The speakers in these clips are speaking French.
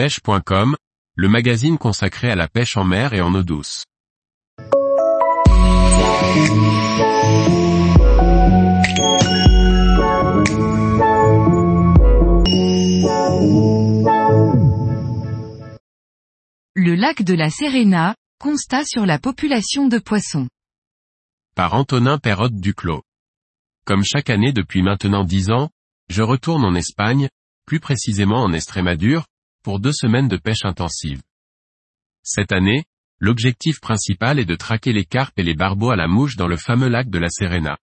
pêche.com, le magazine consacré à la pêche en mer et en eau douce. Le lac de la Serena, constat sur la population de poissons. Par Antonin Perrotte Duclos. Comme chaque année depuis maintenant dix ans, je retourne en Espagne, plus précisément en Estrémadure, pour deux semaines de pêche intensive. Cette année, l'objectif principal est de traquer les carpes et les barbeaux à la mouche dans le fameux lac de la Serena.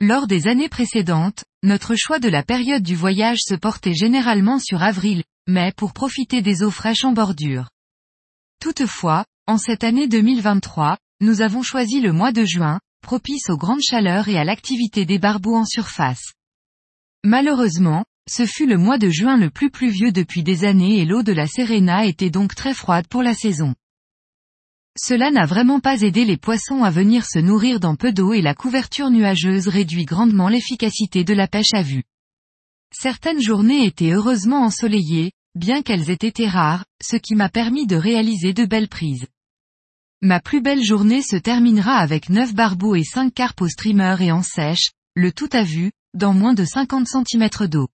Lors des années précédentes, notre choix de la période du voyage se portait généralement sur avril, mai pour profiter des eaux fraîches en bordure. Toutefois, en cette année 2023, nous avons choisi le mois de juin, propice aux grandes chaleurs et à l'activité des barbeaux en surface. Malheureusement, ce fut le mois de juin le plus pluvieux depuis des années et l'eau de la Serena était donc très froide pour la saison. Cela n'a vraiment pas aidé les poissons à venir se nourrir dans peu d'eau et la couverture nuageuse réduit grandement l'efficacité de la pêche à vue. Certaines journées étaient heureusement ensoleillées, bien qu'elles aient été rares, ce qui m'a permis de réaliser de belles prises. Ma plus belle journée se terminera avec 9 barbeaux et 5 carpes au streamer et en sèche, le tout à vue, dans moins de 50 cm d'eau.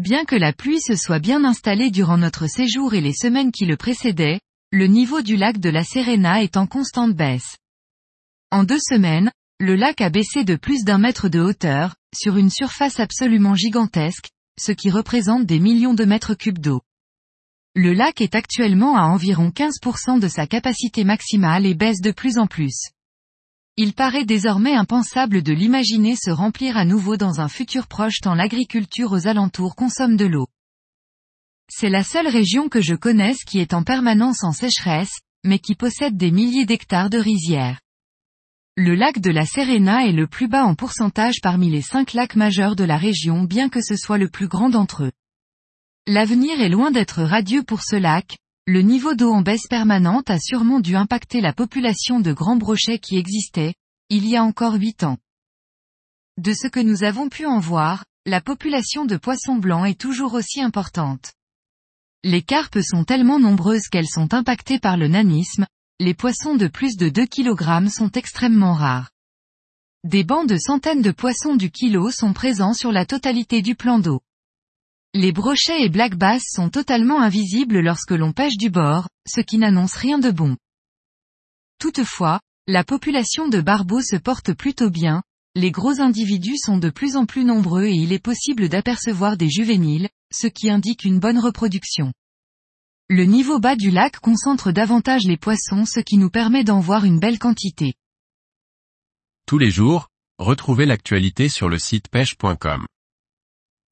Bien que la pluie se soit bien installée durant notre séjour et les semaines qui le précédaient, le niveau du lac de la Serena est en constante baisse. En deux semaines, le lac a baissé de plus d'un mètre de hauteur, sur une surface absolument gigantesque, ce qui représente des millions de mètres cubes d'eau. Le lac est actuellement à environ 15% de sa capacité maximale et baisse de plus en plus. Il paraît désormais impensable de l'imaginer se remplir à nouveau dans un futur proche tant l'agriculture aux alentours consomme de l'eau. C'est la seule région que je connaisse qui est en permanence en sécheresse, mais qui possède des milliers d'hectares de rizières. Le lac de la Serena est le plus bas en pourcentage parmi les cinq lacs majeurs de la région bien que ce soit le plus grand d'entre eux. L'avenir est loin d'être radieux pour ce lac, le niveau d'eau en baisse permanente a sûrement dû impacter la population de grands brochets qui existaient, il y a encore huit ans. De ce que nous avons pu en voir, la population de poissons blancs est toujours aussi importante. Les carpes sont tellement nombreuses qu'elles sont impactées par le nanisme, les poissons de plus de 2 kg sont extrêmement rares. Des bancs de centaines de poissons du kilo sont présents sur la totalité du plan d'eau. Les brochets et black bass sont totalement invisibles lorsque l'on pêche du bord, ce qui n'annonce rien de bon. Toutefois, la population de barbeaux se porte plutôt bien, les gros individus sont de plus en plus nombreux et il est possible d'apercevoir des juvéniles, ce qui indique une bonne reproduction. Le niveau bas du lac concentre davantage les poissons ce qui nous permet d'en voir une belle quantité. Tous les jours, retrouvez l'actualité sur le site pêche.com.